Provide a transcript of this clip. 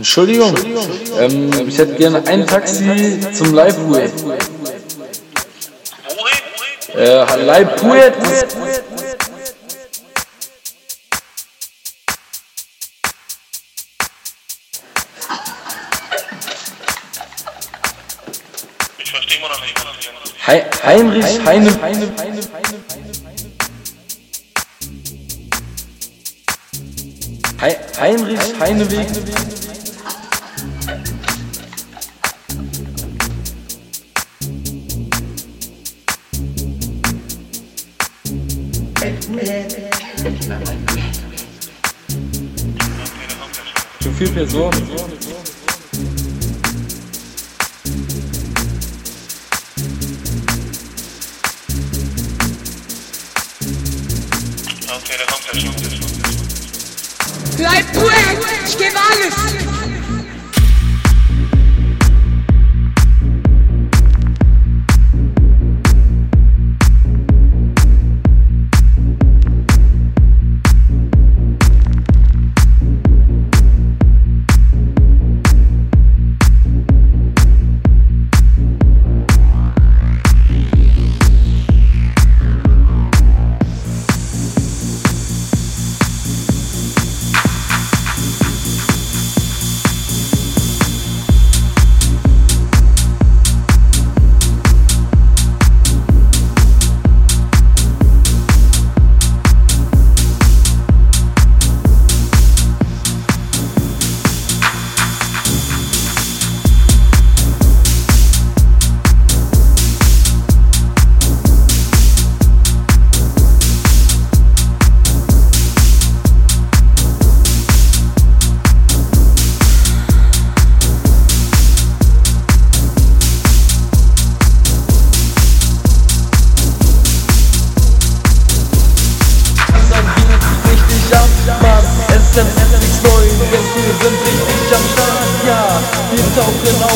Entschuldigung, ähm, ich hätte gerne ein Taxi zum Live-Way. Äh, Live-Way? Ich verstehe immer noch nicht. Hei Heinrich Heine. Heine, Heine, Hei Heinrich Heineweg. Für vier Personen. Bleib cool, ich gebe alles. so good.